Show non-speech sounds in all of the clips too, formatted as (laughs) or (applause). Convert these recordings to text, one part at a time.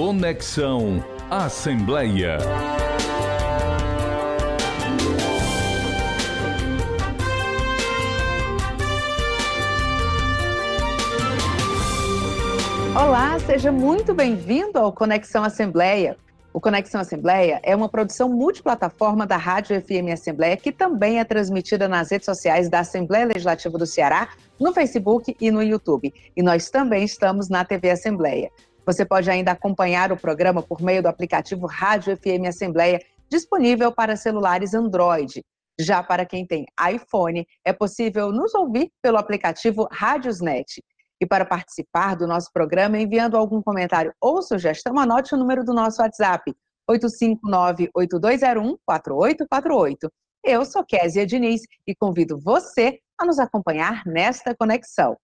Conexão Assembleia. Olá, seja muito bem-vindo ao Conexão Assembleia. O Conexão Assembleia é uma produção multiplataforma da Rádio FM Assembleia, que também é transmitida nas redes sociais da Assembleia Legislativa do Ceará, no Facebook e no YouTube. E nós também estamos na TV Assembleia. Você pode ainda acompanhar o programa por meio do aplicativo Rádio FM Assembleia, disponível para celulares Android. Já para quem tem iPhone, é possível nos ouvir pelo aplicativo Rádiosnet. E para participar do nosso programa, enviando algum comentário ou sugestão, anote o número do nosso WhatsApp, 859-8201-4848. Eu sou Késia Diniz e convido você a nos acompanhar nesta conexão.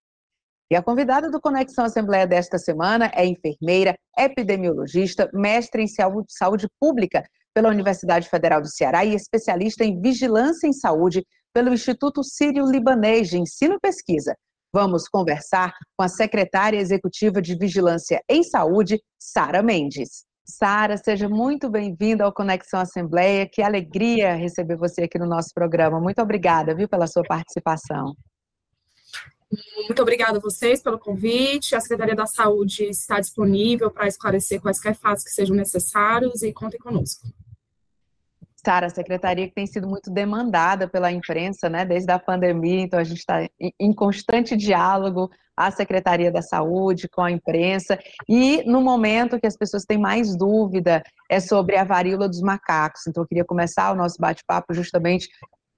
E a convidada do Conexão Assembleia desta semana é enfermeira, epidemiologista, mestre em saúde, pública pela Universidade Federal do Ceará e especialista em vigilância em saúde pelo Instituto Sírio-Libanês de Ensino e Pesquisa. Vamos conversar com a secretária executiva de Vigilância em Saúde, Sara Mendes. Sara, seja muito bem-vinda ao Conexão Assembleia. Que alegria receber você aqui no nosso programa. Muito obrigada, viu, pela sua participação. Muito obrigada a vocês pelo convite. A Secretaria da Saúde está disponível para esclarecer quaisquer fatos que sejam necessários e contem conosco. Sara, a secretaria que tem sido muito demandada pela imprensa, né, desde a pandemia, então a gente está em constante diálogo, a Secretaria da Saúde com a imprensa, e no momento que as pessoas têm mais dúvida é sobre a varíola dos macacos, então eu queria começar o nosso bate-papo justamente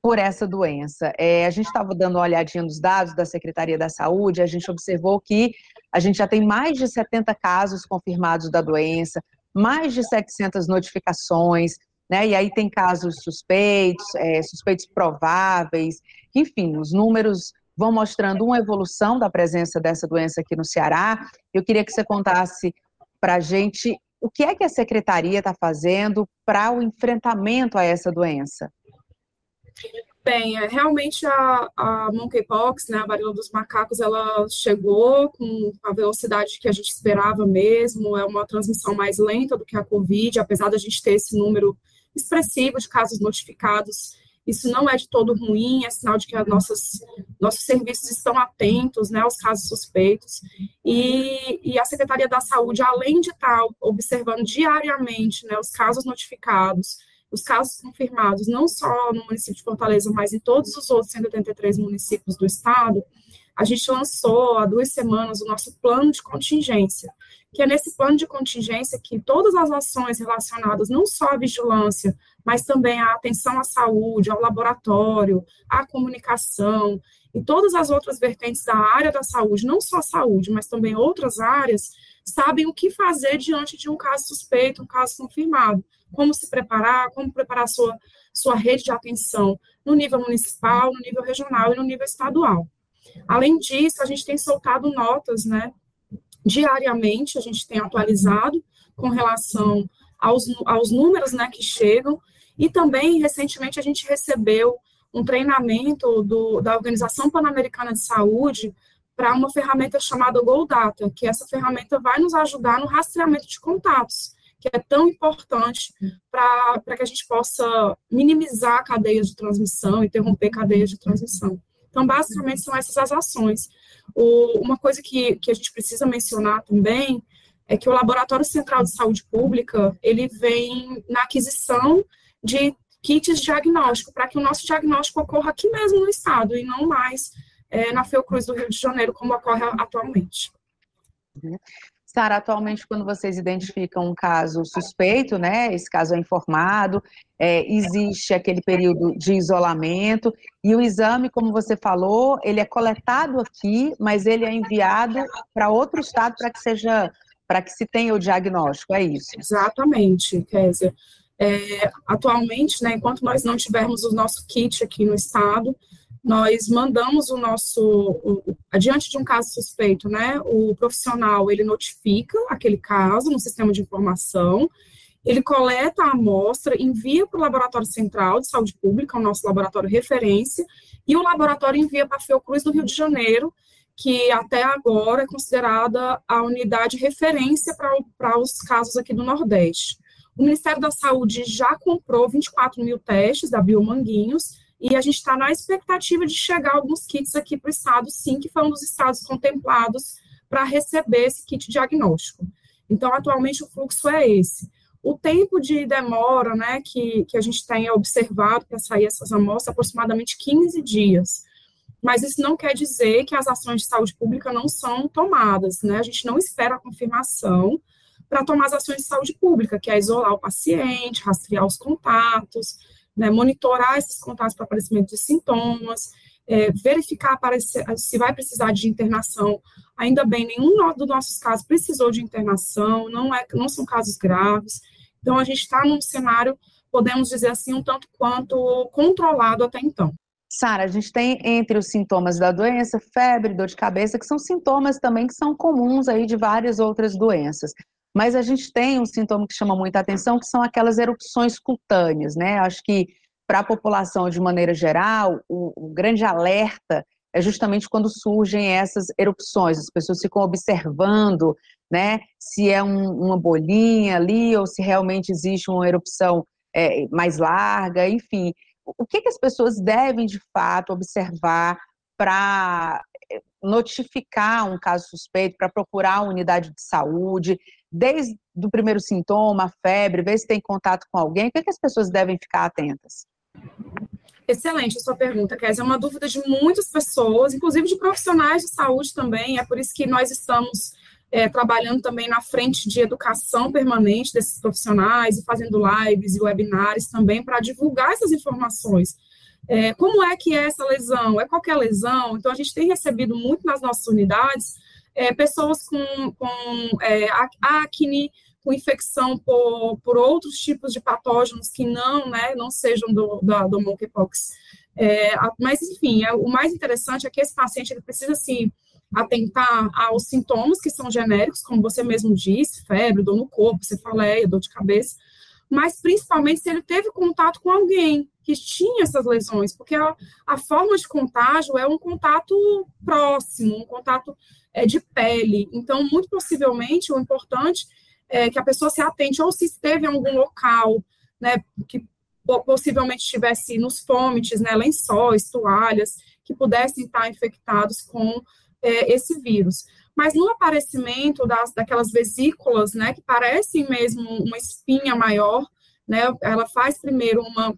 por essa doença. É, a gente estava dando uma olhadinha nos dados da Secretaria da Saúde, a gente observou que a gente já tem mais de 70 casos confirmados da doença, mais de 700 notificações, né? E aí tem casos suspeitos, é, suspeitos prováveis, enfim, os números vão mostrando uma evolução da presença dessa doença aqui no Ceará. Eu queria que você contasse para a gente o que é que a secretaria está fazendo para o enfrentamento a essa doença. Bem, é, realmente a, a monkeypox, né, a varíola dos macacos, ela chegou com a velocidade que a gente esperava mesmo, é uma transmissão mais lenta do que a Covid, apesar da gente ter esse número expressivo de casos notificados. Isso não é de todo ruim, é sinal de que nossas, nossos serviços estão atentos né, aos casos suspeitos. E, e a Secretaria da Saúde, além de estar observando diariamente né, os casos notificados, os casos confirmados, não só no município de Fortaleza, mas em todos os outros 183 municípios do estado, a gente lançou há duas semanas o nosso plano de contingência, que é nesse plano de contingência que todas as ações relacionadas não só à vigilância, mas também à atenção à saúde, ao laboratório, à comunicação e todas as outras vertentes da área da saúde, não só a saúde, mas também outras áreas, sabem o que fazer diante de um caso suspeito, um caso confirmado, como se preparar, como preparar sua, sua rede de atenção no nível municipal, no nível regional e no nível estadual. Além disso, a gente tem soltado notas, né, diariamente, a gente tem atualizado com relação aos, aos números, né, que chegam, e também, recentemente, a gente recebeu um treinamento do, da Organização Pan-Americana de Saúde para uma ferramenta chamada GoData, que essa ferramenta vai nos ajudar no rastreamento de contatos, que é tão importante para que a gente possa minimizar cadeias de transmissão, interromper cadeias de transmissão. Então, basicamente, são essas as ações. O, uma coisa que, que a gente precisa mencionar também é que o Laboratório Central de Saúde Pública, ele vem na aquisição de kits de diagnóstico, para que o nosso diagnóstico ocorra aqui mesmo no estado, e não mais é, na Fiocruz do Rio de Janeiro, como ocorre atualmente. Sara, atualmente, quando vocês identificam um caso suspeito, né, esse caso é informado, é, existe aquele período de isolamento, e o exame, como você falou, ele é coletado aqui, mas ele é enviado para outro estado para que seja, para que se tenha o diagnóstico, é isso? Exatamente, Kézia. É, atualmente, né, enquanto nós não tivermos o nosso kit aqui no estado, nós mandamos o nosso, o, adiante de um caso suspeito, né, o profissional, ele notifica aquele caso no sistema de informação, ele coleta a amostra, envia para o Laboratório Central de Saúde Pública, o nosso laboratório referência, e o laboratório envia para a Fiocruz do Rio de Janeiro, que até agora é considerada a unidade referência para os casos aqui do Nordeste. O Ministério da Saúde já comprou 24 mil testes da Biomanguinhos, e a gente está na expectativa de chegar alguns kits aqui para o estado, sim, que foi um dos estados contemplados para receber esse kit diagnóstico. Então, atualmente, o fluxo é esse. O tempo de demora né, que, que a gente tem observado para sair essas amostras é aproximadamente 15 dias. Mas isso não quer dizer que as ações de saúde pública não são tomadas, né? A gente não espera a confirmação para tomar as ações de saúde pública, que é isolar o paciente, rastrear os contatos, né, monitorar esses contatos para aparecimento de sintomas, é, verificar se vai precisar de internação. Ainda bem, nenhum dos nossos casos precisou de internação, não, é, não são casos graves. Então, a gente está num cenário, podemos dizer assim, um tanto quanto controlado até então. Sara, a gente tem entre os sintomas da doença febre, dor de cabeça, que são sintomas também que são comuns aí de várias outras doenças. Mas a gente tem um sintoma que chama muita atenção, que são aquelas erupções cutâneas, né? Acho que para a população de maneira geral, o, o, grande alerta é justamente quando surgem essas erupções, as pessoas ficam observando, né, se é um, uma bolinha ali ou se realmente existe uma erupção é, mais larga, enfim. O que, que as pessoas devem de fato observar para é, notificar um caso suspeito, para procurar a unidade de saúde, desde o primeiro sintoma, febre, ver se tem contato com alguém, o que, que as pessoas devem ficar atentas? Excelente a sua pergunta, Kézia. É uma dúvida de muitas pessoas, inclusive de profissionais de saúde também. É por isso que nós estamos é, trabalhando também na frente de educação permanente desses profissionais e fazendo lives e webinars também para divulgar essas informações. É, como é que é essa lesão? É qualquer lesão? Então, a gente tem recebido muito nas nossas unidades é, pessoas com, com é, acne, com infecção por, por outros tipos de patógenos que não, né, não sejam do, do, do monkeypox. É, mas, enfim, é, o mais interessante é que esse paciente ele precisa se atentar aos sintomas que são genéricos, como você mesmo disse, febre, dor no corpo, cefaleia, dor de cabeça, mas principalmente se ele teve contato com alguém que tinha essas lesões, porque a, a forma de contágio é um contato próximo, um contato é, de pele. Então, muito possivelmente, o importante é que a pessoa se atente ou se esteve em algum local, né, que possivelmente estivesse nos fômites, né, lençóis, toalhas, que pudessem estar infectados com é, esse vírus. Mas no aparecimento das, daquelas vesículas, né, que parecem mesmo uma espinha maior, né, ela faz primeiro uma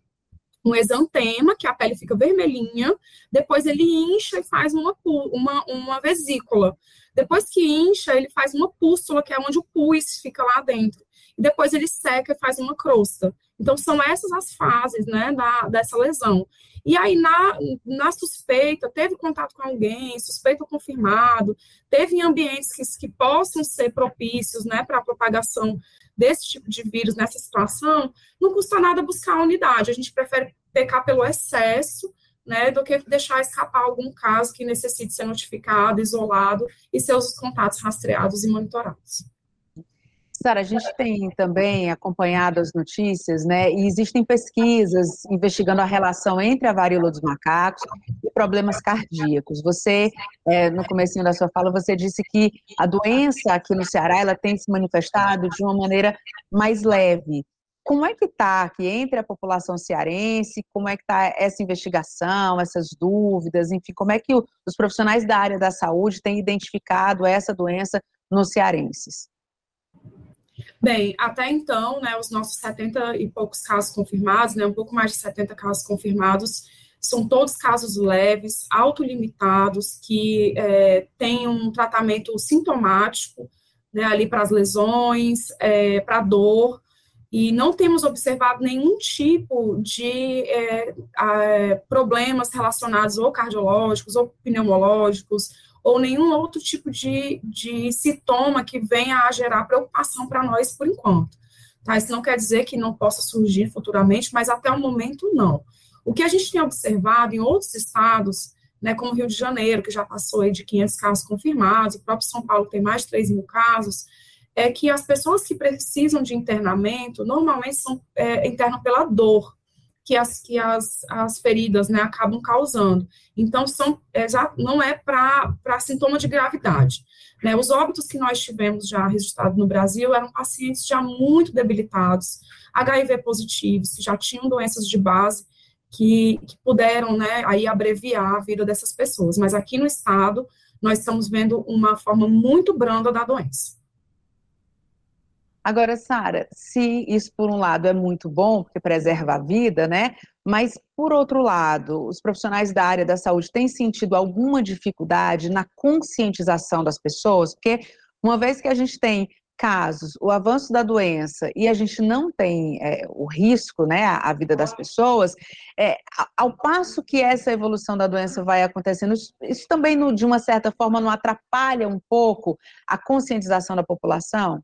um exantema, que a pele fica vermelhinha, depois ele incha e faz uma, uma, uma vesícula. Depois que incha, ele faz uma pústula, que é onde o pus fica lá dentro. Depois ele seca e faz uma crosta. Então, são essas as fases, né, da, dessa lesão. E aí, na, na suspeita, teve contato com alguém, suspeito confirmado, teve em ambientes que, que possam ser propícios, né, para a propagação desse tipo de vírus nessa situação, não custa nada buscar a unidade. A gente prefere pecar pelo excesso, né, do que deixar escapar algum caso que necessite ser notificado, isolado e seus contatos rastreados e monitorados. Sara, a gente tem também acompanhado as notícias, né? E existem pesquisas investigando a relação entre a varíola dos macacos e problemas cardíacos. Você, é, no começo da sua fala, você disse que a doença aqui no Ceará ela tem se manifestado de uma maneira mais leve. Como é que está aqui entre a população cearense? Como é que está essa investigação, essas dúvidas? Enfim, como é que os profissionais da área da saúde têm identificado essa doença nos cearenses? Bem, até então, né, os nossos 70 e poucos casos confirmados, né, um pouco mais de 70 casos confirmados, são todos casos leves, autolimitados, que é, têm um tratamento sintomático, né, ali para as lesões, é, para a dor, e não temos observado nenhum tipo de é, problemas relacionados ou cardiológicos ou pneumológicos ou nenhum outro tipo de, de sintoma que venha a gerar preocupação para nós por enquanto. Tá? Isso não quer dizer que não possa surgir futuramente, mas até o momento não. O que a gente tem observado em outros estados, né, como Rio de Janeiro, que já passou aí de 500 casos confirmados, o próprio São Paulo tem mais de 3 mil casos, é que as pessoas que precisam de internamento normalmente são é, internam pela dor, que as, que as, as feridas né, acabam causando. Então, são, é, já não é para sintoma de gravidade. Né? Os óbitos que nós tivemos já registrados no Brasil eram pacientes já muito debilitados, HIV positivos, que já tinham doenças de base, que, que puderam né, aí abreviar a vida dessas pessoas. Mas aqui no estado, nós estamos vendo uma forma muito branda da doença. Agora, Sara, se isso por um lado é muito bom, porque preserva a vida, né? Mas por outro lado, os profissionais da área da saúde têm sentido alguma dificuldade na conscientização das pessoas, porque uma vez que a gente tem casos, o avanço da doença e a gente não tem é, o risco, né, a, vida das pessoas, é, ao passo que essa evolução da doença vai acontecendo, isso, isso também, no, de uma certa forma, não atrapalha um pouco a conscientização da população?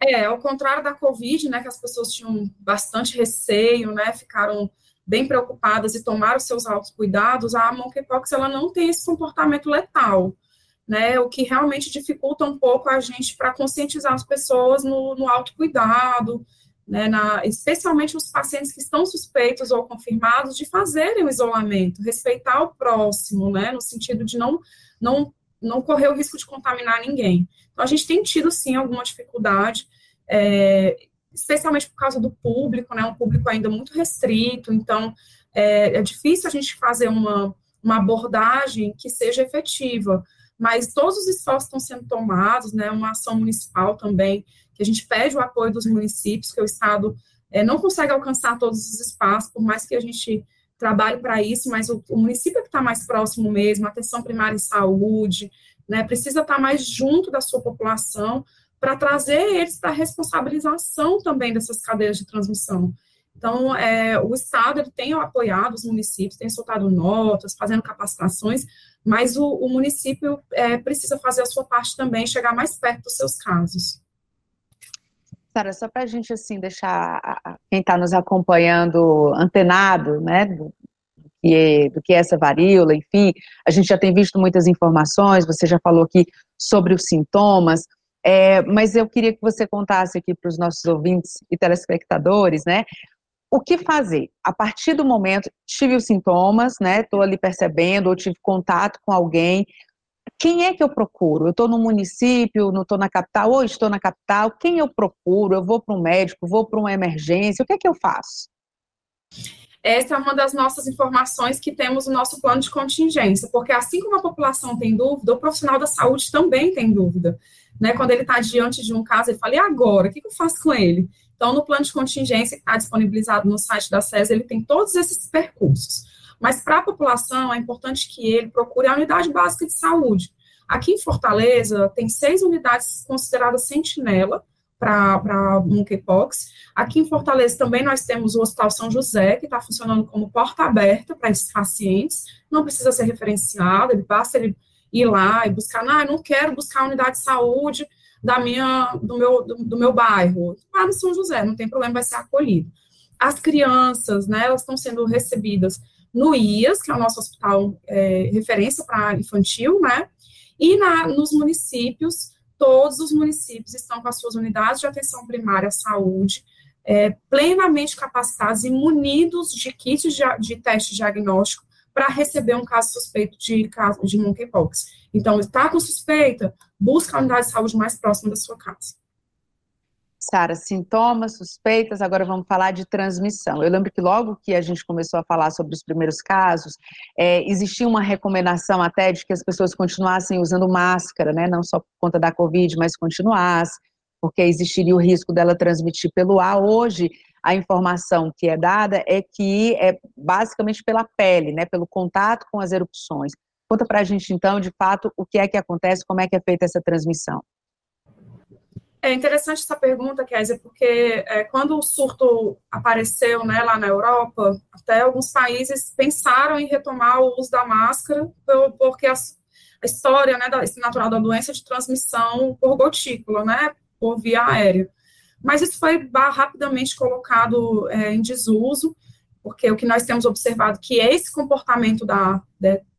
É, ao contrário da Covid, né, que as pessoas tinham bastante receio, né, ficaram bem preocupadas e tomaram seus autocuidados, a monkeypox, ela não tem esse comportamento letal, né, o que realmente dificulta um pouco a gente para conscientizar as pessoas no, no autocuidado, né, na, especialmente os pacientes que estão suspeitos ou confirmados de fazerem o isolamento, respeitar o próximo, né, no sentido de não, não não correr o risco de contaminar ninguém. Então, a gente tem tido, sim, alguma dificuldade, é, especialmente por causa do público, né, um público ainda muito restrito, então, é, é difícil a gente fazer uma, uma abordagem que seja efetiva, mas todos os esforços estão sendo tomados, né, uma ação municipal também, que a gente pede o apoio dos municípios, que o Estado é, não consegue alcançar todos os espaços, por mais que a gente trabalho para isso, mas o, o município é que está mais próximo mesmo, atenção primária em saúde, né, precisa estar tá mais junto da sua população para trazer eles para a responsabilização também dessas cadeias de transmissão. Então, é, o Estado ele tem apoiado os municípios, tem soltado notas, fazendo capacitações, mas o, o município é, precisa fazer a sua parte também, chegar mais perto dos seus casos. Sara, só para a gente assim deixar quem está nos acompanhando antenado, né, do que, é, do que é essa varíola, enfim, a gente já tem visto muitas informações, você já falou aqui sobre os sintomas, é, mas eu queria que você contasse aqui para os nossos ouvintes e telespectadores, né, o que fazer? A partir do momento, tive os sintomas, né, estou ali percebendo, ou tive contato com alguém, quem é que eu procuro? Eu estou no município, não estou na capital, ou estou na capital, quem eu procuro? Eu vou para um médico, vou para uma emergência, o que é que eu faço? Essa é uma das nossas informações que temos no nosso plano de contingência, porque assim como a população tem dúvida, o profissional da saúde também tem dúvida. Né? Quando ele está diante de um caso, ele fala, e agora? O que, eu faço com ele? Então, no plano de contingência que está disponibilizado no site da SES, ele tem todos esses percursos. Mas para a população é importante que ele procure a unidade básica de saúde. Aqui em Fortaleza tem seis unidades consideradas sentinela para monkeypox. Aqui em Fortaleza também nós temos o Hospital São José, que está funcionando como porta aberta para esses pacientes. Não precisa ser referenciado, ele basta ele ir lá e buscar, eu não quero buscar a unidade de saúde da minha, do, meu, do, do meu bairro. Vai no São José, não tem problema, vai ser acolhido. As crianças, né, elas estão sendo recebidas no IAS, que é o nosso hospital é, referência para infantil, né? E na, nos municípios, todos os municípios estão com as suas unidades de atenção primária à saúde é, plenamente capacitados e munidos de kits de, de teste diagnóstico para receber um caso suspeito de, de monkeypox. Então, está com suspeita, busca a unidade de saúde mais próxima da sua casa. Sara, sintomas, suspeitas, agora vamos falar de transmissão. Eu lembro que logo que a gente começou a falar sobre os primeiros casos, é, existia uma recomendação até de que as pessoas continuassem usando máscara, né? Não só por conta da Covid, mas continuassem, porque existiria o risco dela transmitir pelo ar. Hoje, a informação que é dada é que é basicamente pela pele, né? Pelo contato com as erupções. Conta pra gente, então, de fato, o que é que acontece, como é que é feita essa transmissão. É interessante essa pergunta, Kézia, porque é, quando o surto apareceu né, lá na Europa, até alguns países pensaram em retomar o uso da máscara, porque a, a história né, da, natural da doença de transmissão por gotícula, né, por via aérea. Mas isso foi rapidamente colocado é, em desuso, porque o que nós temos observado que esse comportamento da,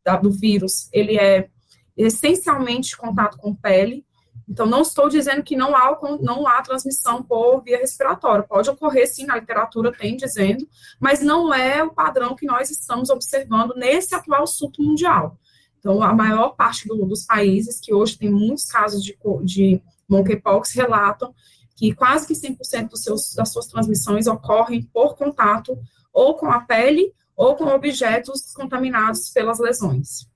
da, do vírus, ele é essencialmente contato com pele, Então, não estou dizendo que não há, não há transmissão por via respiratória. Pode ocorrer, sim, na literatura tem dizendo, mas não é o padrão que nós estamos observando nesse atual surto mundial. Então, a maior parte do, dos países que hoje tem muitos casos de, de monkeypox relatam que quase que 100% dos seus, das suas transmissões ocorrem por contato ou com a pele ou com objetos contaminados pelas lesões.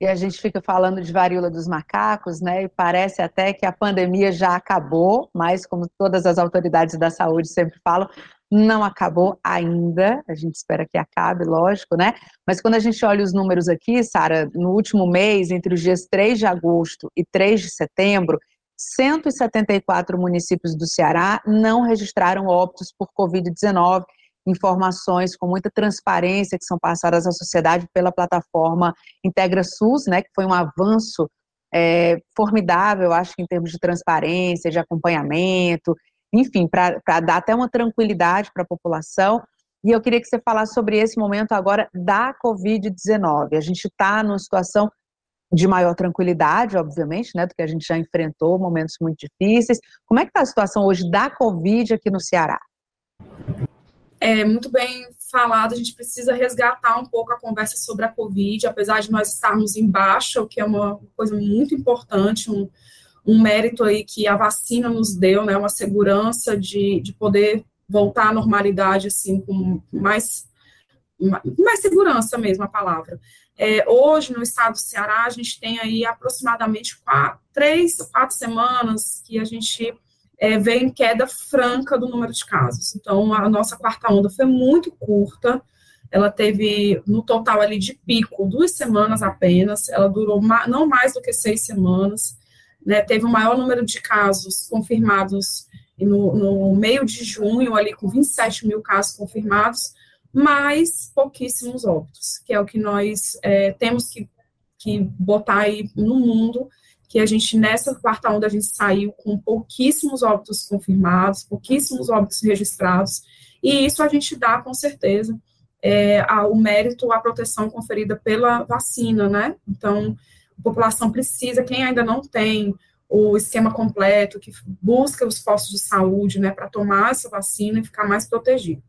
E a gente fica falando de varíola dos macacos, né? E parece até que a pandemia já acabou, mas como todas as autoridades da saúde sempre falam, não acabou ainda. A gente espera que acabe, lógico, né? Mas quando a gente olha os números aqui, Sara, no último mês, entre os dias 3 de agosto e 3 de setembro, 174 municípios do Ceará não registraram óbitos por Covid-19 informações com muita transparência que são passadas à sociedade pela plataforma Integra SUS, né, que foi um avanço é, formidável, acho que em termos de transparência, de acompanhamento, enfim, para dar até uma tranquilidade para a população. E eu queria que você falasse sobre esse momento agora da Covid-19. A gente está numa situação de maior tranquilidade, obviamente, né, do que a gente já enfrentou, momentos muito difíceis. Como é que está a situação hoje da Covid aqui no Ceará? É muito bem falado, a gente precisa resgatar um pouco a conversa sobre a Covid, apesar de nós estarmos em baixa, o que é uma coisa muito importante, um, um mérito aí que a vacina nos deu, né, uma segurança de, de poder voltar à normalidade, assim, com mais, mais segurança mesmo, a palavra. É, hoje, no estado do Ceará, a gente tem aí aproximadamente quatro, três, quatro semanas que a gente é, veio em queda franca do número de casos. Então, a nossa quarta onda foi muito curta, ela teve, no total ali de pico, duas semanas apenas, ela durou ma não mais do que seis semanas, né, teve o maior número de casos confirmados no, no meio de junho, ali com 27 mil casos confirmados, mas pouquíssimos óbitos, que é o que nós é, temos que, que botar aí no mundo, que a gente, nessa quarta onda, a gente saiu com pouquíssimos óbitos confirmados, pouquíssimos óbitos registrados, e isso a gente dá, com certeza, é, ao mérito, à proteção conferida pela vacina, né? Então, a população precisa, quem ainda não tem o esquema completo, que busca os postos de saúde, né, para tomar essa vacina e ficar mais protegido.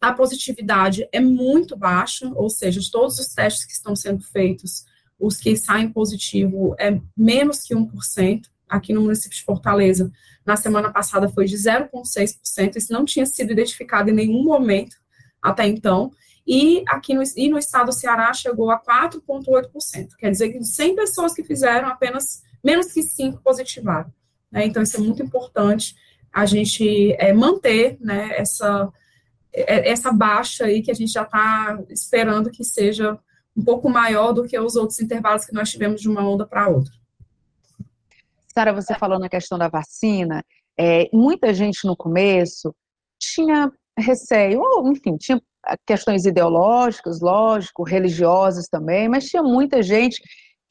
A positividade é muito baixa, ou seja, de todos os testes que estão sendo feitos, os que saem positivo é menos que 1%. Aqui no município de Fortaleza, na semana passada foi de 0,6%. Isso não tinha sido identificado em nenhum momento até então. E aqui no, e no estado do Ceará chegou a 4,8%. Quer dizer que de 100 pessoas que fizeram, apenas menos que 5 positivaram. Né? Então, isso é muito importante a gente é, manter né, essa, é, essa baixa aí que a gente já está esperando que seja um pouco maior do que os outros intervalos que nós tivemos de uma onda para outra. Sara, você falou na questão da vacina, é, muita gente no começo tinha receio, ou enfim, tinha questões ideológicas, lógico, religiosas também, mas tinha muita gente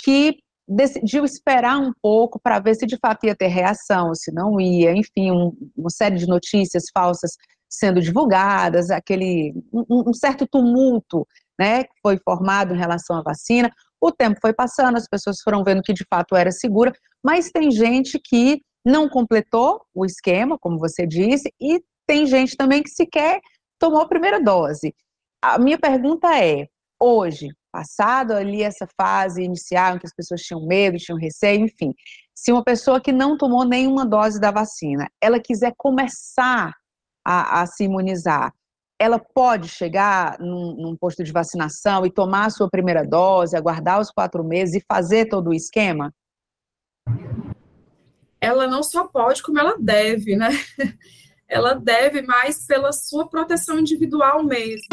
que decidiu esperar um pouco para ver se de fato ia ter reação, se não ia, enfim, um, uma série de notícias falsas sendo divulgadas, aquele um, um certo tumulto né, que foi formado em relação à vacina. O tempo foi passando, as pessoas foram vendo que de fato era segura, mas tem gente que não completou o esquema, como você disse, e tem gente também que sequer tomou a primeira dose. A minha pergunta é: hoje, passado ali essa fase inicial em que as pessoas tinham medo, tinham receio, enfim, se uma pessoa que não tomou nenhuma dose da vacina, ela quiser começar a, a se imunizar, ela pode chegar num, num, posto de vacinação e tomar a sua primeira dose, aguardar os quatro meses e fazer todo o esquema? Ela não só pode, como ela deve, né? (laughs) Ela deve mais pela sua proteção individual mesmo.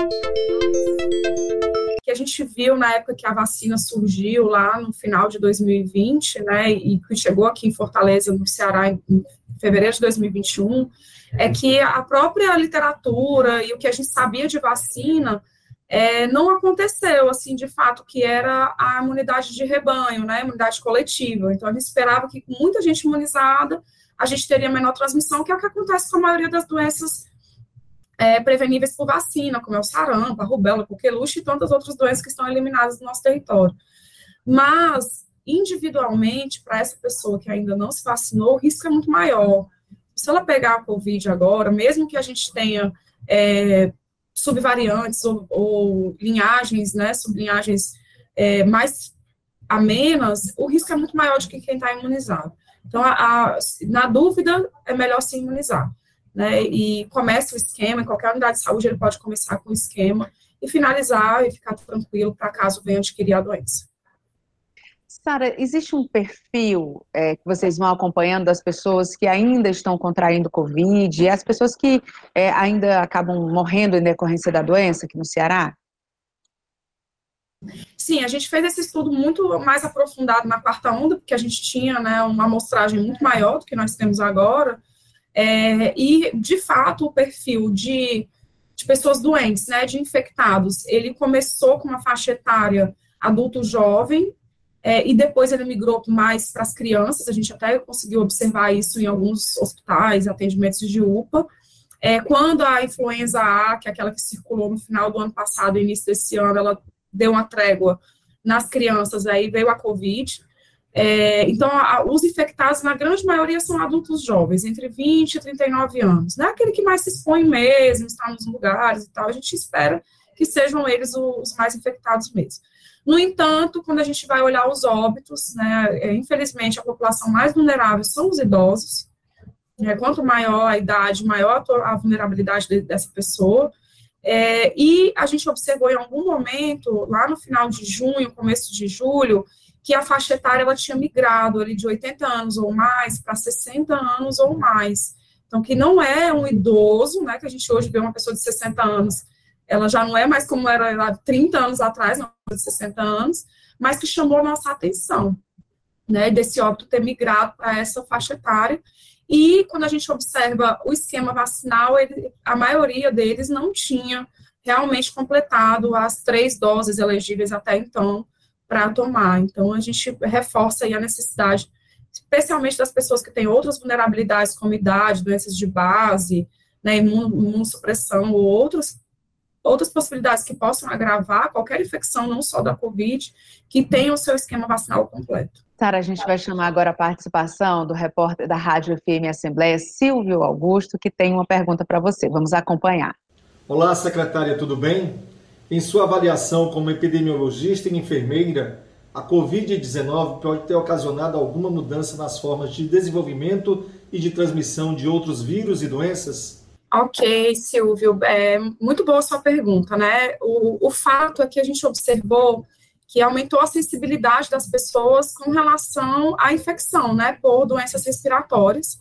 Que a gente viu na época que a vacina surgiu lá no final de 2020, né? E que chegou aqui em Fortaleza, no Ceará, em fevereiro de 2021 é que a própria literatura e o que a gente sabia de vacina é, não aconteceu, assim, de fato, que era a imunidade de rebanho, né, imunidade coletiva. Então, a gente esperava que com muita gente imunizada, a gente teria menor transmissão, que é o que acontece com a maioria das doenças é, preveníveis por vacina, como é o sarampo, a rubéola, a coqueluche e tantas outras doenças que estão eliminadas do nosso território. Mas individualmente, para essa pessoa que ainda não se vacinou, o risco é muito maior. Se ela pegar a Covid agora, mesmo que a gente tenha é, subvariantes ou, ou, linhagens, né, sublinhagens é, mais amenas, o risco é muito maior do que quem está imunizado. Então, a, a, na dúvida, é melhor se imunizar. Né, e começa o esquema, em qualquer unidade de saúde ele pode começar com o esquema e finalizar e ficar tranquilo para caso venha adquirir a doença. Sara, existe um perfil é, que vocês vão acompanhando das pessoas que ainda estão contraindo Covid as pessoas que é, ainda acabam morrendo em decorrência da doença aqui no Ceará? Sim, a gente fez esse estudo muito mais aprofundado na quarta onda, porque a gente tinha né, uma amostragem muito maior do que nós temos agora, é, e, de fato, o perfil de, de pessoas doentes, né, de infectados, ele começou com uma faixa etária adulto jovem, é, e depois ele migrou mais para as crianças, a gente até conseguiu observar isso em alguns hospitais, atendimentos de UPA. É, quando a influenza A, que é aquela que circulou no final do ano passado, início desse ano, ela deu uma trégua nas crianças, aí veio a Covid. É, então, a, os infectados, na grande maioria, são adultos jovens, entre 20 e 39 anos. Não é aquele que mais se expõe mesmo, está nos lugares e tal. A gente espera que sejam eles os mais infectados mesmo. No entanto, quando a gente vai olhar os óbitos, né, é, infelizmente a população mais vulnerável são os idosos. Né, quanto maior a idade, maior a vulnerabilidade de, dessa pessoa. É, e a gente observou em algum momento, lá no final de junho, começo de julho, que a faixa etária ela tinha migrado ali de 80 anos ou mais para 60 anos ou mais. Então, que não é um idoso, né, que a gente hoje vê uma pessoa de 60 anos ela já não é mais como era lá 30 anos atrás, não, de 60 anos, mas que chamou a nossa atenção, né, desse óbito ter migrado para essa faixa etária. E quando a gente observa o esquema vacinal, ele, a maioria deles não tinha realmente completado as três doses elegíveis até então para tomar. Então, a gente reforça aí a necessidade, especialmente das pessoas que têm outras vulnerabilidades, como idade, doenças de base, né, imunossupressão ou outras outras possibilidades que possam agravar qualquer infecção, não só da Covid, que tenha o seu esquema vacinal completo. Sara, a gente vai chamar agora a participação do repórter da Rádio FM Assembleia, Silvio Augusto, que tem uma pergunta para você. Vamos acompanhar. Olá, secretária, tudo bem? Em sua avaliação como epidemiologista e enfermeira, a Covid-19 pode ter ocasionado alguma mudança nas formas de desenvolvimento e de transmissão de outros vírus e doenças? Ok, Silvio, é muito boa sua pergunta, né? O, o fato é que a gente observou que aumentou a sensibilidade das pessoas com relação à infecção, né, por doenças respiratórias.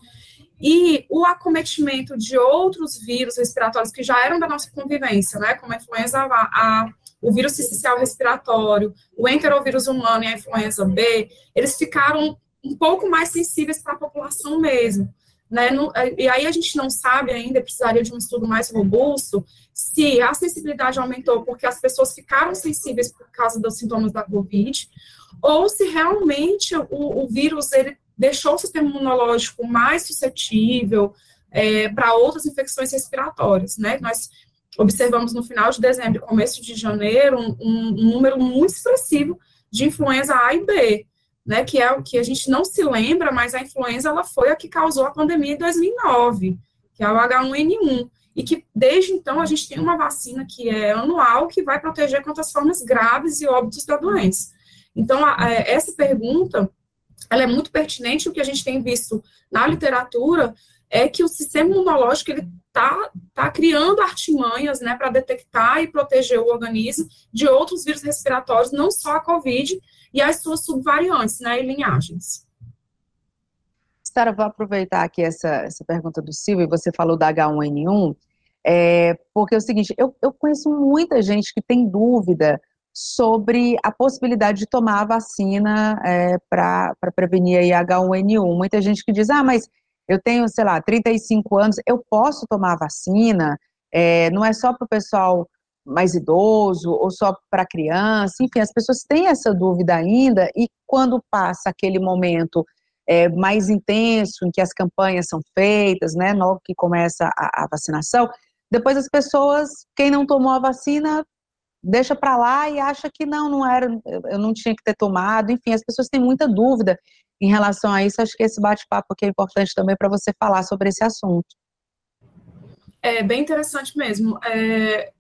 E o acometimento de outros vírus respiratórios que já eram da nossa convivência, né, como a influenza A, a o vírus sicicial respiratório, o enterovírus humano e a influenza B, eles ficaram um pouco mais sensíveis para a população mesmo. Né? e aí a gente não sabe ainda, precisaria de um estudo mais robusto, se a sensibilidade aumentou porque as pessoas ficaram sensíveis por causa dos sintomas da Covid, ou se realmente o, o vírus ele deixou o sistema imunológico mais suscetível é, para outras infecções respiratórias, né? Nós observamos no final de dezembro começo de janeiro um, um número muito expressivo de influenza A e B, né, que é o que a gente não se lembra, mas a influenza ela foi a que causou a pandemia em 2009, que é o H1N1, e que desde então a gente tem uma vacina que é anual, que vai proteger contra as formas graves e óbitos da doença. Então, a, a, essa pergunta, ela é muito pertinente, o que a gente tem visto na literatura é que o sistema imunológico, ele está tá criando artimanhas, né, para detectar e proteger o organismo de outros vírus respiratórios, não só a COVID, e as suas subvariantes, né, e linhagens. Sara, vou aproveitar aqui essa, essa pergunta do Silvio, você falou da H1N1, é, porque é o seguinte, eu, eu conheço muita gente que tem dúvida sobre a possibilidade de tomar a vacina é, para prevenir a H1N1. Muita gente que diz, ah, mas eu tenho, sei lá, 35 anos, eu posso tomar a vacina, é, não é só para o pessoal mais idoso ou só para criança, enfim, as pessoas têm essa dúvida ainda e quando passa aquele momento é, mais intenso em que as campanhas são feitas, né, logo que começa a, a vacinação, depois as pessoas, quem não tomou a vacina, deixa para lá e acha que não, não era, eu não tinha que ter tomado. Enfim, as pessoas têm muita dúvida em relação a isso. Acho que esse bate-papo aqui é importante também para você falar sobre esse assunto. É bem interessante mesmo. É,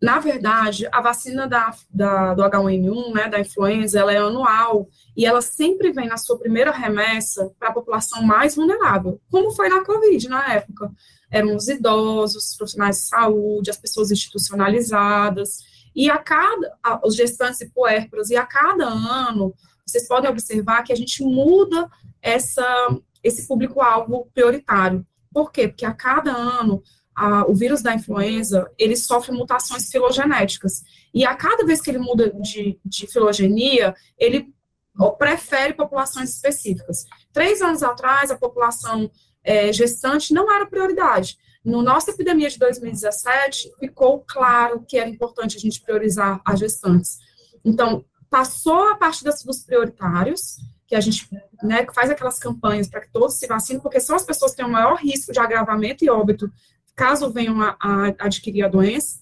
na verdade, a vacina da, da, do H1N1, né, da influenza, ela é anual e ela sempre vem na sua primeira remessa para a população mais vulnerável, como foi na Covid na época. Eram os idosos, os profissionais de saúde, as pessoas institucionalizadas, e a cada, os gestantes e puérperas, e a cada ano, vocês podem observar que a gente muda essa, esse público-alvo prioritário. Por quê? Porque a cada ano a, o vírus da influenza, ele sofre mutações filogenéticas. E a cada vez que ele muda de, de filogenia, ele prefere populações específicas. Três anos atrás, a população é, gestante não era prioridade. No nossa epidemia de 2017, ficou claro que era importante a gente priorizar as gestantes. Então, passou a parte dos prioritários, que a gente né, faz aquelas campanhas para que todos se vacinem, porque são as pessoas que têm o maior risco de agravamento e óbito caso venham a, a adquirir a doença,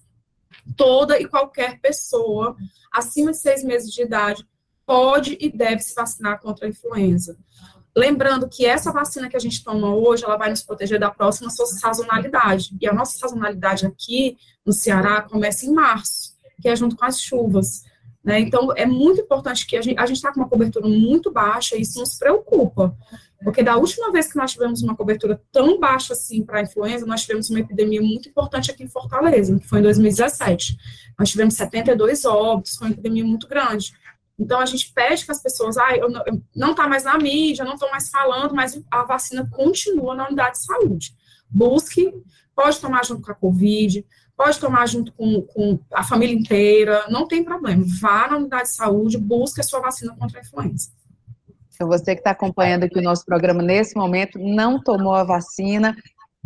toda e qualquer pessoa acima de seis meses de idade pode e deve se vacinar contra a influenza. Lembrando que essa vacina que a gente toma hoje, ela vai nos proteger da próxima sazonalidade. E a nossa sazonalidade aqui no Ceará começa em março, que é junto com as chuvas. Né? Então, é muito importante que a gente está com uma cobertura muito baixa e isso nos preocupa. Porque da última vez que nós tivemos uma cobertura tão baixa assim para a influenza, nós tivemos uma epidemia muito importante aqui em Fortaleza, que foi em 2017. Nós tivemos 72 óbitos, foi uma epidemia muito grande. Então, a gente pede que as pessoas, ah, eu não está mais na mídia, não estou mais falando, mas a vacina continua na unidade de saúde. Busque, pode tomar junto com a Covid, pode tomar junto com, com a família inteira, não tem problema. Vá na unidade de saúde, busque a sua vacina contra a influenza. Então, você que está acompanhando aqui o nosso programa nesse momento, não tomou a vacina,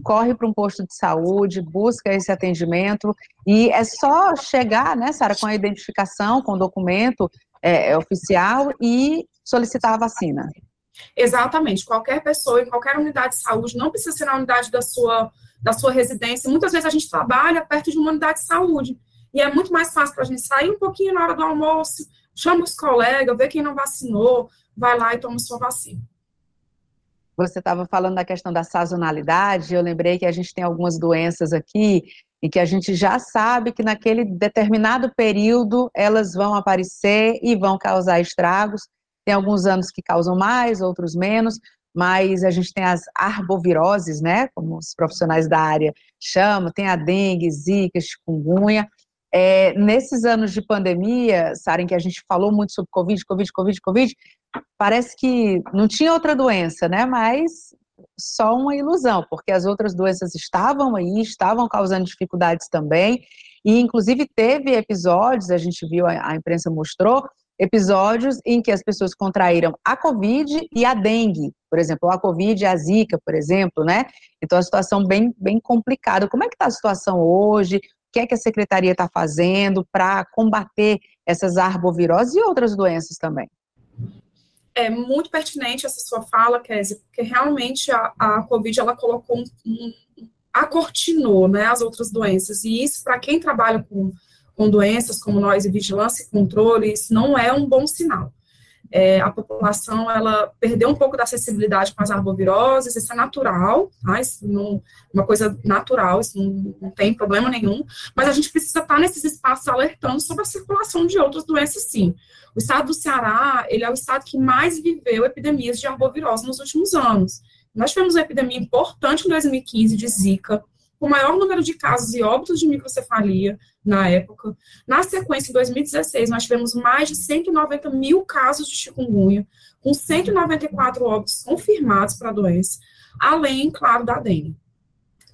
corre para um posto de saúde, busca esse atendimento e é só chegar, né, Sara, com a identificação, com o documento é, é, oficial e solicitar a vacina. Exatamente. Qualquer pessoa em qualquer unidade de saúde, não precisa ser na unidade da sua, da sua residência. Muitas vezes a gente trabalha perto de uma unidade de saúde. E é muito mais fácil para a gente sair um pouquinho na hora do almoço, chama os colegas, vê quem não vacinou, vai lá e toma sua vacina. Você estava falando da questão da sazonalidade, eu lembrei que a gente tem algumas doenças aqui e que a gente já sabe que naquele determinado período elas vão aparecer e vão causar estragos. Tem alguns anos que causam mais, outros menos, mas a gente tem as arboviroses, né, como os profissionais da área chamam, tem a dengue, zika, chikungunya, é, nesses anos de pandemia, Sara, em que a gente falou muito sobre Covid, Covid, Covid, Covid, parece que não tinha outra doença, né? Mas só uma ilusão, porque as outras doenças estavam aí, estavam causando dificuldades também, e inclusive teve episódios, a gente viu, a imprensa mostrou, episódios em que as pessoas contraíram a Covid e a dengue, por exemplo, a Covid e a Zika, por exemplo, né? Então, a situação bem, bem complicada. Como é que está a situação hoje? que é que a secretaria está fazendo para combater essas arboviroses e outras doenças também? É muito pertinente essa sua fala, Kézia, porque realmente a, a Covid ela colocou um, um acortinou né, as outras doenças, e isso, para quem trabalha com, com doenças como nós, e vigilância e controle, isso não é um bom sinal é, a população ela perdeu um pouco da acessibilidade com as arboviroses, isso é natural, tá? Isso não, uma coisa natural, isso não, não, tem problema nenhum, mas a gente precisa estar nesses espaços alertando sobre a circulação de outras doenças, sim. O estado do Ceará, ele é o estado que mais viveu epidemias de arbovirose nos últimos anos. Nós tivemos uma epidemia importante em 2015 de Zika, com o maior número de casos e óbitos de microcefalia na época. Na sequência, em 2016, nós tivemos mais de 190 mil casos de chikungunya, com 194 óbitos confirmados para a doença, além, claro, da dengue,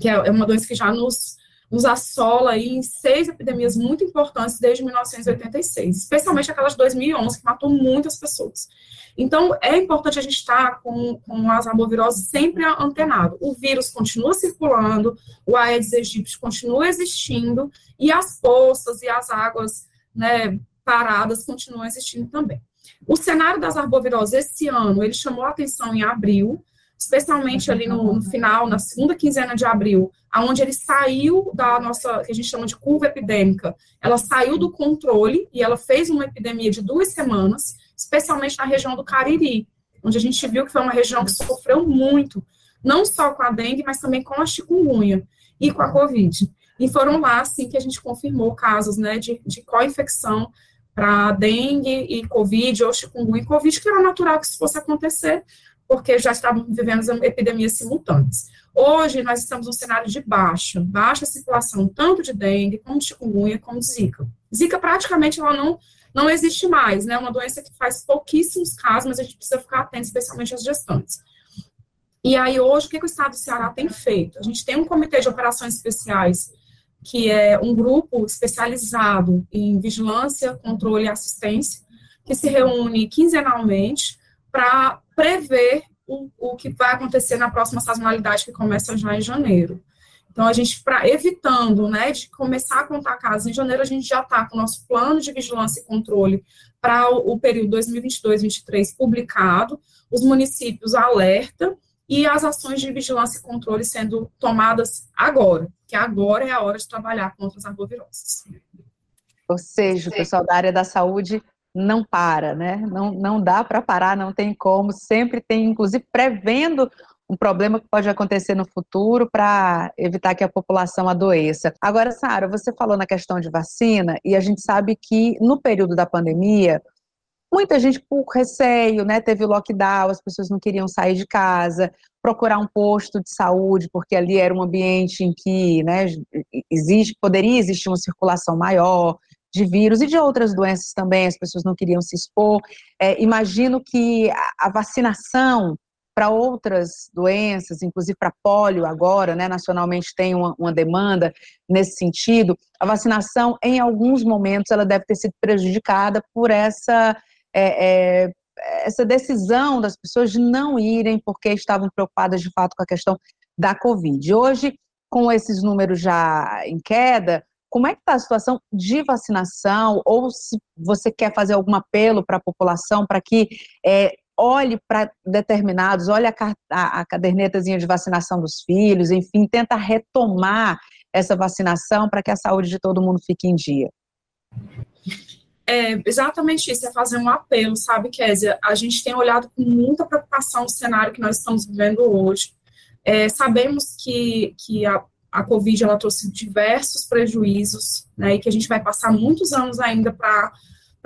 que é, é uma doença que já nos, nos assola aí em seis epidemias muito importantes desde 1986, especialmente aquelas de 2011, que matou muitas pessoas. Então, é importante a gente estar com, com as arboviroses sempre antenado. O vírus continua circulando, o Aedes aegypti continua existindo, e as poças e as águas né, paradas continuam existindo também. O cenário das arboviroses esse ano, ele chamou a atenção em abril, especialmente ali no, no, final, na segunda quinzena de abril, aonde ele saiu da nossa, que a gente chama de curva epidêmica, ela saiu do controle e ela fez uma epidemia de duas semanas, especialmente na região do Cariri, onde a gente viu que foi uma região que sofreu muito, não só com a dengue, mas também com a chikungunya e com a covid. E foram lá, assim, que a gente confirmou casos, né, de, de co-infecção para dengue e covid, ou chikungunya e covid, que era natural que isso fosse acontecer, porque já estavam vivendo epidemias simultâneas. Hoje, nós estamos num cenário de baixa, baixa circulação, tanto de dengue, como de chikungunya, como de zika. Zika, praticamente, ela não, não existe mais, né, uma doença que faz pouquíssimos casos, mas a gente precisa ficar atento, especialmente às gestantes. E aí, hoje, o que, que o Estado do Ceará tem feito? A gente tem um comitê de operações especiais, que é um grupo especializado em vigilância, controle e assistência, que se reúne quinzenalmente para prever o, o que vai acontecer na próxima sazonalidade, que começa já em janeiro. Então, a gente, para evitando, né, de começar a contar casos em janeiro, a gente já está com o nosso plano de vigilância e controle para o, o período 2022-2023 publicado, os municípios alerta e as ações de vigilância e controle sendo tomadas agora, que agora é a hora de trabalhar contra as arboviroses. Ou seja, o pessoal da área da saúde não para, né? Não, não dá para parar, não tem como, sempre tem, inclusive, prevendo um problema que pode acontecer no futuro para evitar que a população adoeça. Agora, Sara, você falou na questão de vacina e a gente sabe que no período da pandemia Muita gente por receio, né? Teve lockdown, as pessoas não queriam sair de casa, procurar um posto de saúde, porque ali era um ambiente em que, né, existe, poderia existir uma circulação maior de vírus e de outras doenças também, as pessoas não queriam se expor. É, imagino que a, vacinação para outras doenças, inclusive para polio agora, né, nacionalmente tem uma, uma, demanda nesse sentido. A vacinação, em alguns momentos, ela deve ter sido prejudicada por essa é, é, essa decisão das pessoas de não irem porque estavam preocupadas de fato com a questão da Covid. Hoje, com esses números já em queda, como é que está a situação de vacinação? Ou se você quer fazer algum apelo para a população para que é, olhe para determinados, olhe a, a, a cadernetazinha de vacinação dos filhos, enfim, tenta retomar essa vacinação para que a saúde de todo mundo fique em dia? É exatamente isso, é fazer um apelo, sabe, Kézia? A gente tem olhado com muita preocupação o cenário que nós estamos vivendo hoje. É, sabemos que, que a, a Covid ela trouxe diversos prejuízos, né, e que a gente vai passar muitos anos ainda para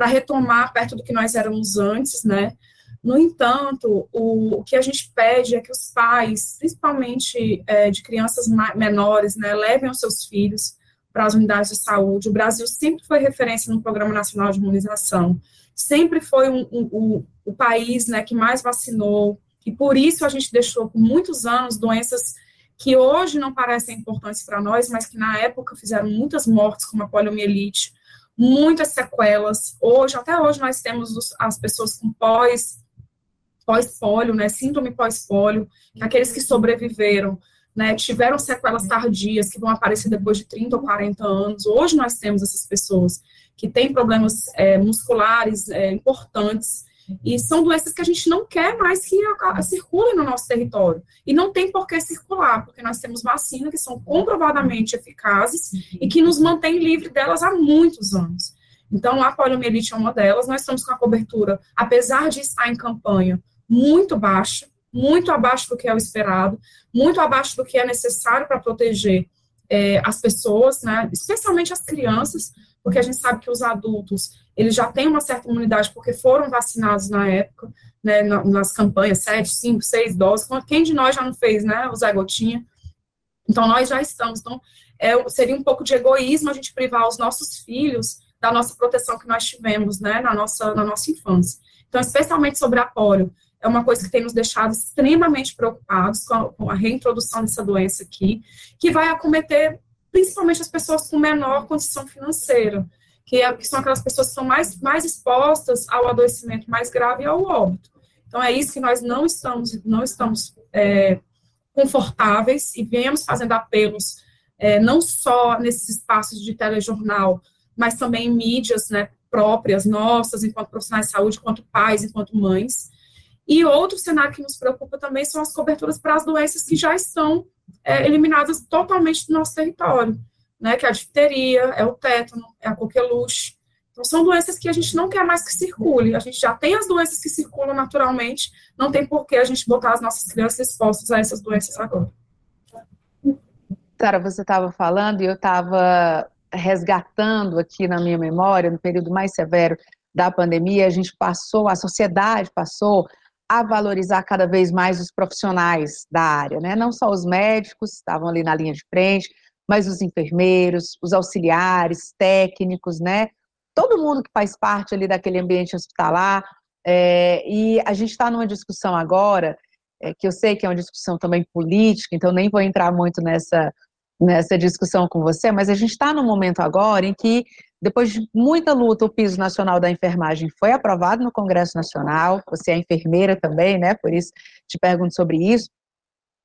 retomar perto do que nós éramos antes, né? No entanto, o, o que a gente pede é que os pais, principalmente é, de crianças menores, né, levem os seus filhos para as unidades de saúde. O Brasil sempre foi referência no Programa Nacional de Imunização, sempre foi um, um, um, o país né, que mais vacinou, e por isso a gente deixou por muitos anos doenças que hoje não parecem importantes para nós, mas que na época fizeram muitas mortes, como a poliomielite, muitas sequelas. Hoje, até hoje, nós temos os, as pessoas com pós pós-polio, né, síndrome pós-polio, aqueles que sobreviveram né, tiveram sequelas tardias que vão aparecer depois de 30 ou 40 anos. Hoje nós temos essas pessoas que têm problemas é, musculares é, importantes e são doenças que a gente não quer mais que circulem no nosso território. E não tem por que circular, porque nós temos vacinas que são comprovadamente eficazes e que nos mantém livre delas há muitos anos. Então, a poliomielite é uma delas. Nós estamos com a cobertura, apesar de estar em campanha, muito baixa muito abaixo do que é o esperado, muito abaixo do que é necessário para proteger é, as pessoas, né, especialmente as crianças, porque a gente sabe que os adultos, eles já têm uma certa imunidade porque foram vacinados na época, né, nas campanhas 7, 5, 6 doses, quem de nós já não fez, né, o Zé Gotinha? Então, nós já estamos, então, é, seria um pouco de egoísmo a gente privar os nossos filhos da nossa proteção que nós tivemos, né, na nossa, na nossa infância. Então, especialmente sobre a polio, é uma coisa que tem nos deixado extremamente preocupados com a, com a reintrodução dessa doença aqui, que vai acometer principalmente as pessoas com menor condição financeira, que, é, que, são aquelas pessoas que são mais, mais expostas ao adoecimento mais grave e ao óbito. Então, é isso que nós não estamos, não estamos é, confortáveis e viemos fazendo apelos, é, não só nesses espaços de telejornal, mas também em mídias né, próprias, nossas, enquanto profissionais de saúde, enquanto pais, enquanto mães, E outro cenário que nos preocupa também são as coberturas para as doenças que já estão é, eliminadas totalmente do nosso território, né, que é a difteria, é o tétano, é a coqueluche. Então, são doenças que a gente não quer mais que circule. A gente já tem as doenças que circulam naturalmente, não tem por que a gente botar as nossas crianças expostas a essas doenças agora. Sara, você estava falando e eu estava resgatando aqui na minha memória, no período mais severo da pandemia, a gente passou, a sociedade passou a valorizar cada vez mais os profissionais da área, né? Não só os médicos, estavam ali na linha de frente, mas os enfermeiros, os auxiliares, técnicos, né? Todo mundo que faz parte ali daquele ambiente hospitalar. É, e a gente está numa discussão agora, é, que eu sei que é uma discussão também política, então nem vou entrar muito nessa nessa discussão com você, mas a gente está num momento agora em que, depois de muita luta, o piso nacional da enfermagem foi aprovado no Congresso Nacional. Você é enfermeira também, né? Por isso te pergunto sobre isso.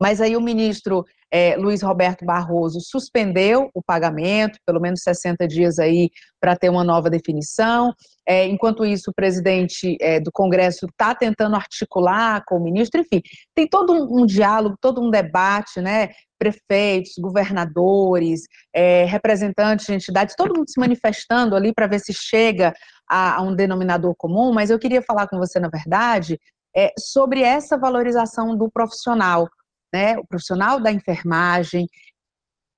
Mas aí o ministro é, Luiz Roberto Barroso suspendeu o pagamento, pelo menos 60 dias aí para ter uma nova definição. É, enquanto isso, o presidente é, do Congresso está tentando articular com o ministro, enfim, tem todo um, um, diálogo, todo um debate, né? Prefeitos, governadores, é, representantes de entidades, todo mundo se manifestando ali para ver se chega a, a um denominador comum, mas eu queria falar com você, na verdade, é, sobre essa valorização do profissional né, o profissional da enfermagem,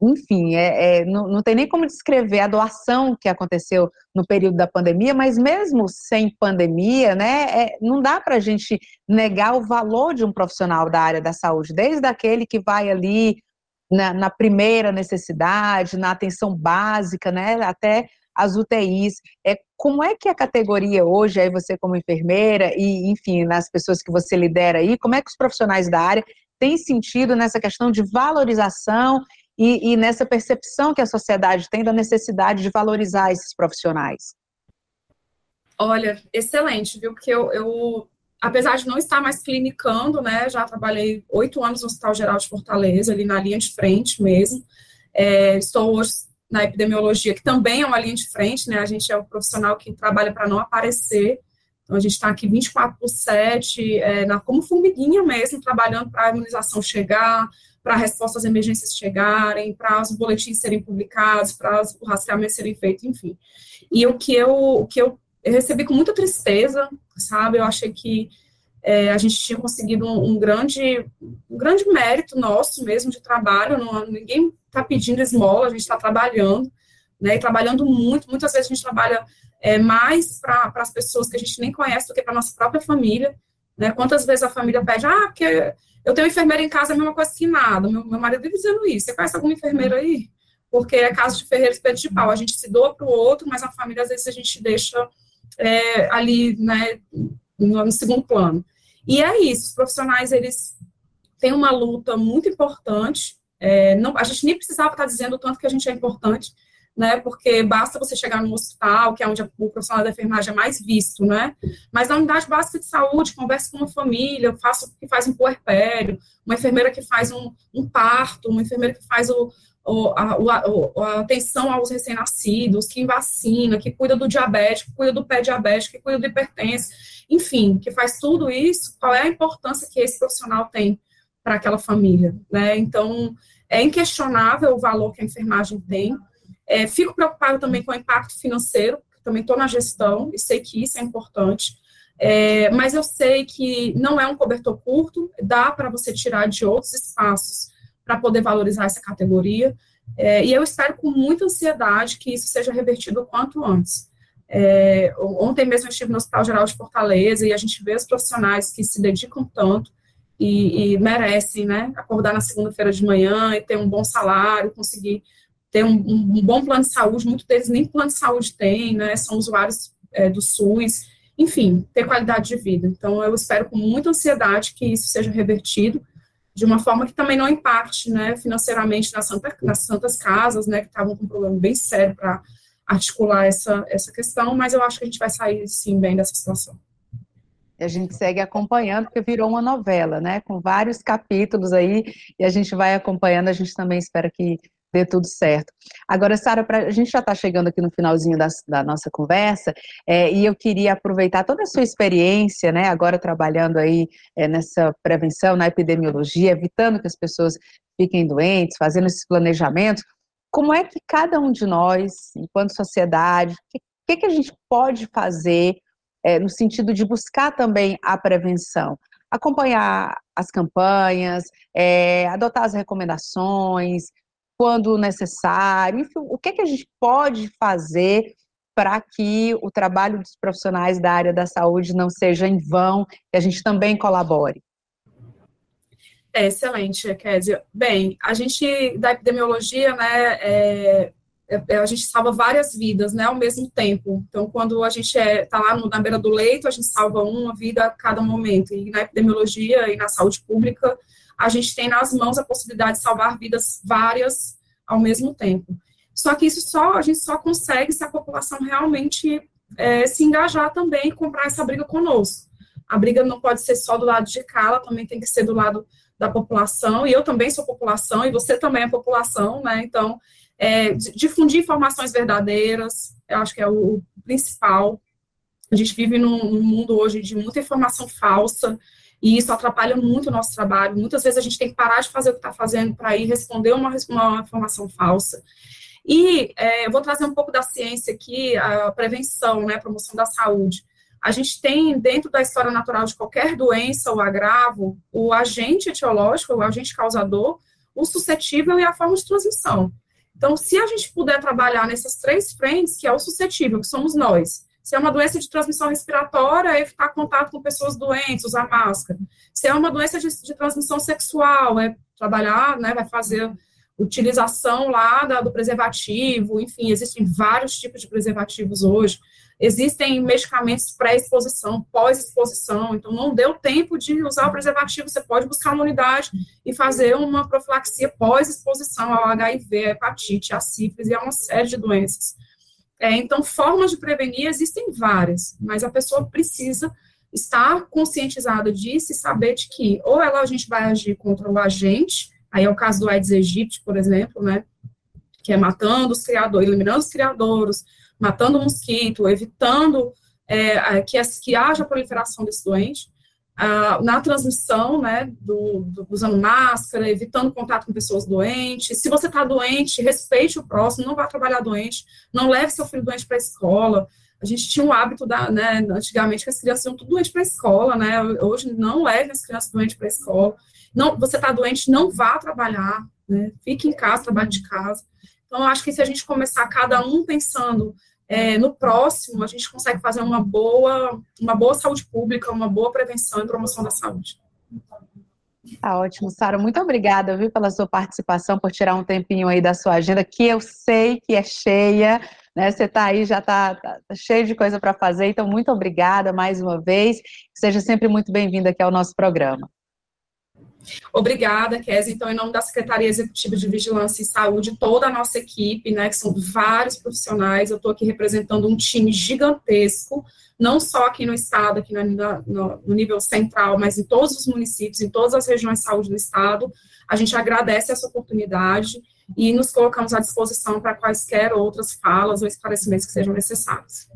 enfim, é, é, não, não tem nem como descrever a doação que aconteceu no período da pandemia, mas mesmo sem pandemia, né, é, não dá para a gente negar o valor de um profissional da área da saúde, desde aquele que vai ali na, na primeira necessidade, na atenção básica, né, até as UTIs. É, como é que a categoria hoje, aí você como enfermeira e, enfim, nas pessoas que você lidera aí, como é que os profissionais da área tem sentido nessa questão de valorização e, e, nessa percepção que a sociedade tem da necessidade de valorizar esses profissionais? Olha, excelente, viu? Porque eu, eu apesar de não estar mais clinicando, né, já trabalhei oito anos no Hospital Geral de Fortaleza, ali na linha de frente mesmo. É, estou hoje na epidemiologia, que também é uma linha de frente, né? A gente é o profissional que trabalha para não aparecer então, a gente está aqui 24 por 7, é, na, como formiguinha mesmo, trabalhando para a imunização chegar, para as respostas às emergências chegarem, para os boletins serem publicados, para o rastreamento serem feito, enfim. E o que eu, o que eu recebi com muita tristeza, sabe, eu achei que é, a gente tinha conseguido um, um, grande, um grande mérito nosso mesmo de trabalho, não, ninguém está pedindo esmola, a gente está trabalhando, né, e trabalhando muito, muitas vezes a gente trabalha é, mais para as pessoas que a gente nem conhece do que para nossa própria família. Né? Quantas vezes a família pede, ah, porque eu tenho enfermeira em casa, é a mesma coisa que nada. Meu, meu marido vive dizendo isso. Você conhece alguma enfermeira aí? Porque é caso de ferreiro espelho de pau. A gente se doa para o outro, mas a família, às vezes, a gente deixa é, ali, né, no, no segundo plano. E é isso, os profissionais, eles têm uma luta muito importante, é, não, a gente nem precisava estar dizendo o tanto que a gente é importante, né? Porque basta você chegar no hospital, que é onde o profissional da enfermagem é mais visto, né? Mas na unidade básica de saúde, converse com uma família, faça que faz um puerpério, uma enfermeira que faz um, um parto, uma enfermeira que faz o, o, a, a, a, atenção aos recém-nascidos, que vacina, que cuida do diabético, que cuida do pé diabético, que cuida do hipertenso, enfim, que faz tudo isso, qual é a importância que esse profissional tem para aquela família, né? Então, é inquestionável o valor que a enfermagem tem, é, fico preocupada também com o impacto financeiro, também estou na gestão e sei que isso é importante. É, mas eu sei que não é um cobertor curto, dá para você tirar de outros espaços para poder valorizar essa categoria. É, e eu espero com muita ansiedade que isso seja revertido o quanto antes. É, ontem mesmo eu estive no Hospital Geral de Fortaleza e a gente vê os profissionais que se dedicam tanto e, e merecem, né, acordar na segunda-feira de manhã e ter um bom salário, conseguir ter um, um, bom plano de saúde, muitos deles nem plano de saúde tem, né, são usuários é, do SUS, enfim, ter qualidade de vida. Então, eu espero com muita ansiedade que isso seja revertido, de uma forma que também não impacte, né, financeiramente nas, Santa, nas santas casas, né, que estavam com um problema bem sério para articular essa, essa questão, mas eu acho que a gente vai sair, sim, bem dessa situação. A gente segue acompanhando, porque virou uma novela, né? Com vários capítulos aí, e a gente vai acompanhando, a gente também espera que dê tudo certo. Agora, Sara, a gente já está chegando aqui no finalzinho da, da nossa conversa, é, e eu queria aproveitar toda a sua experiência, né, agora trabalhando aí é, nessa prevenção, na epidemiologia, evitando que as pessoas fiquem doentes, fazendo esses planejamentos. Como é que cada um de nós, enquanto sociedade, o que, que, que, a gente pode fazer é, no sentido de buscar também a prevenção? Acompanhar as campanhas, é, adotar as recomendações, quando necessário, enfim, o que, que a gente pode fazer para que o trabalho dos profissionais da área da saúde não seja em vão e a gente também colabore? É, excelente, Kézia. Bem, a gente, da epidemiologia, né, é, é, a gente salva várias vidas, né, ao mesmo tempo. Então, quando a gente está é, lá no, na beira do leito, a gente salva uma vida a cada momento. E na epidemiologia e na saúde pública, a gente tem nas mãos a possibilidade de salvar vidas várias ao mesmo tempo. Só que isso só a gente só consegue se a população realmente é, se engajar também e comprar essa briga conosco. A briga não pode ser só do lado de cá, ela também tem que ser do lado da população, e eu também sou população, e você também é população, né? Então, é, difundir informações verdadeiras, eu acho que é o, principal. A gente vive num, num mundo hoje de muita informação falsa, e isso atrapalha muito o nosso trabalho. Muitas vezes a gente tem que parar de fazer o que está fazendo para ir responder uma, uma informação falsa. E é, eu vou trazer um pouco da ciência aqui, a prevenção, né, a promoção da saúde. A gente tem, dentro da história natural de qualquer doença ou agravo, o agente etiológico, o agente causador, o suscetível e a forma de transmissão. Então, se a gente puder trabalhar nessas três frentes, que é o suscetível, que somos nós, se é uma doença de transmissão respiratória, evitar contato com pessoas doentes, usar máscara. Se é uma doença de, de transmissão sexual, é trabalhar, né, vai fazer utilização lá da, do preservativo, enfim, existem vários tipos de preservativos hoje. Existem medicamentos pré-exposição, pós-exposição, então não deu tempo de usar o preservativo, você pode buscar uma unidade e fazer uma profilaxia pós-exposição ao HIV, à hepatite, à sífilis e a uma série de doenças. É, então, formas de prevenir existem várias, mas a pessoa precisa estar conscientizada disso e saber de que ou ela a gente vai agir contra o agente, aí é o caso do Aedes aegypti, por exemplo, né, que é matando os criadores, eliminando os criadores, matando o mosquito, evitando é, que, que haja proliferação desse doente, ah, na transmissão, né, do, do, usando máscara, evitando contato com pessoas doentes. Se você está doente, respeite o próximo, não vá trabalhar doente, não leve seu filho doente para a escola. A gente tinha um hábito, da, né, antigamente, que as crianças iam tudo doente para a escola, né, hoje não leve as crianças doentes para a escola. Não, você está doente, não vá trabalhar, né, fique em casa, trabalhe de casa. Então, acho que se a gente começar cada um pensando é, no próximo a gente consegue fazer uma boa, uma boa saúde pública, uma boa prevenção e promoção da saúde. Tá ótimo, Sara. Muito obrigada, viu, pela sua participação, por tirar um tempinho aí da sua agenda, que eu sei que é cheia, né? Você está aí, já está tá, tá cheio de coisa para fazer, então muito obrigada mais uma vez. Seja sempre muito bem-vinda aqui ao nosso programa. Obrigada, Kézia. Então, em nome da Secretaria Executiva de Vigilância e Saúde, toda a nossa equipe, né, que são vários profissionais, eu estou aqui representando um time gigantesco, não só aqui no estado, aqui no, no, no, nível central, mas em todos os municípios, em todas as regiões de saúde do estado. A gente agradece essa oportunidade e nos colocamos à disposição para quaisquer outras falas ou esclarecimentos que sejam necessários.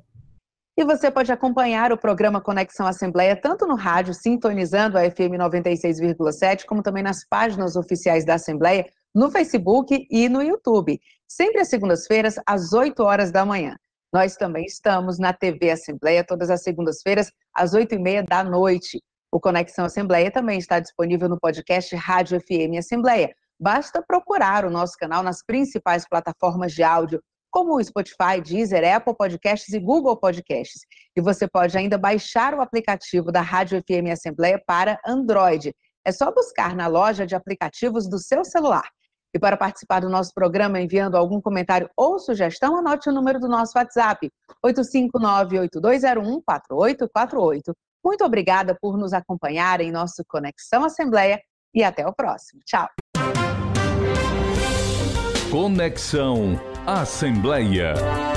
E você pode acompanhar o programa Conexão Assembleia tanto no rádio, sintonizando a FM 96,7, como também nas páginas oficiais da Assembleia, no Facebook e no YouTube. Sempre às segundas-feiras, às 8 horas da manhã. Nós também estamos na TV Assembleia todas as segundas-feiras, às 8 e meia da noite. O Conexão Assembleia também está disponível no podcast Rádio FM Assembleia. Basta procurar o nosso canal nas principais plataformas de áudio como o Spotify, Deezer, Apple Podcasts e Google Podcasts. E você pode ainda baixar o aplicativo da Rádio FM Assembleia para Android. É só buscar na loja de aplicativos do seu celular. E para participar do nosso programa enviando algum comentário ou sugestão, anote o número do nosso WhatsApp, 859-8201-4848. Muito obrigada por nos acompanhar em nosso Conexão Assembleia e até o próximo. Tchau. Conexão Assembleia.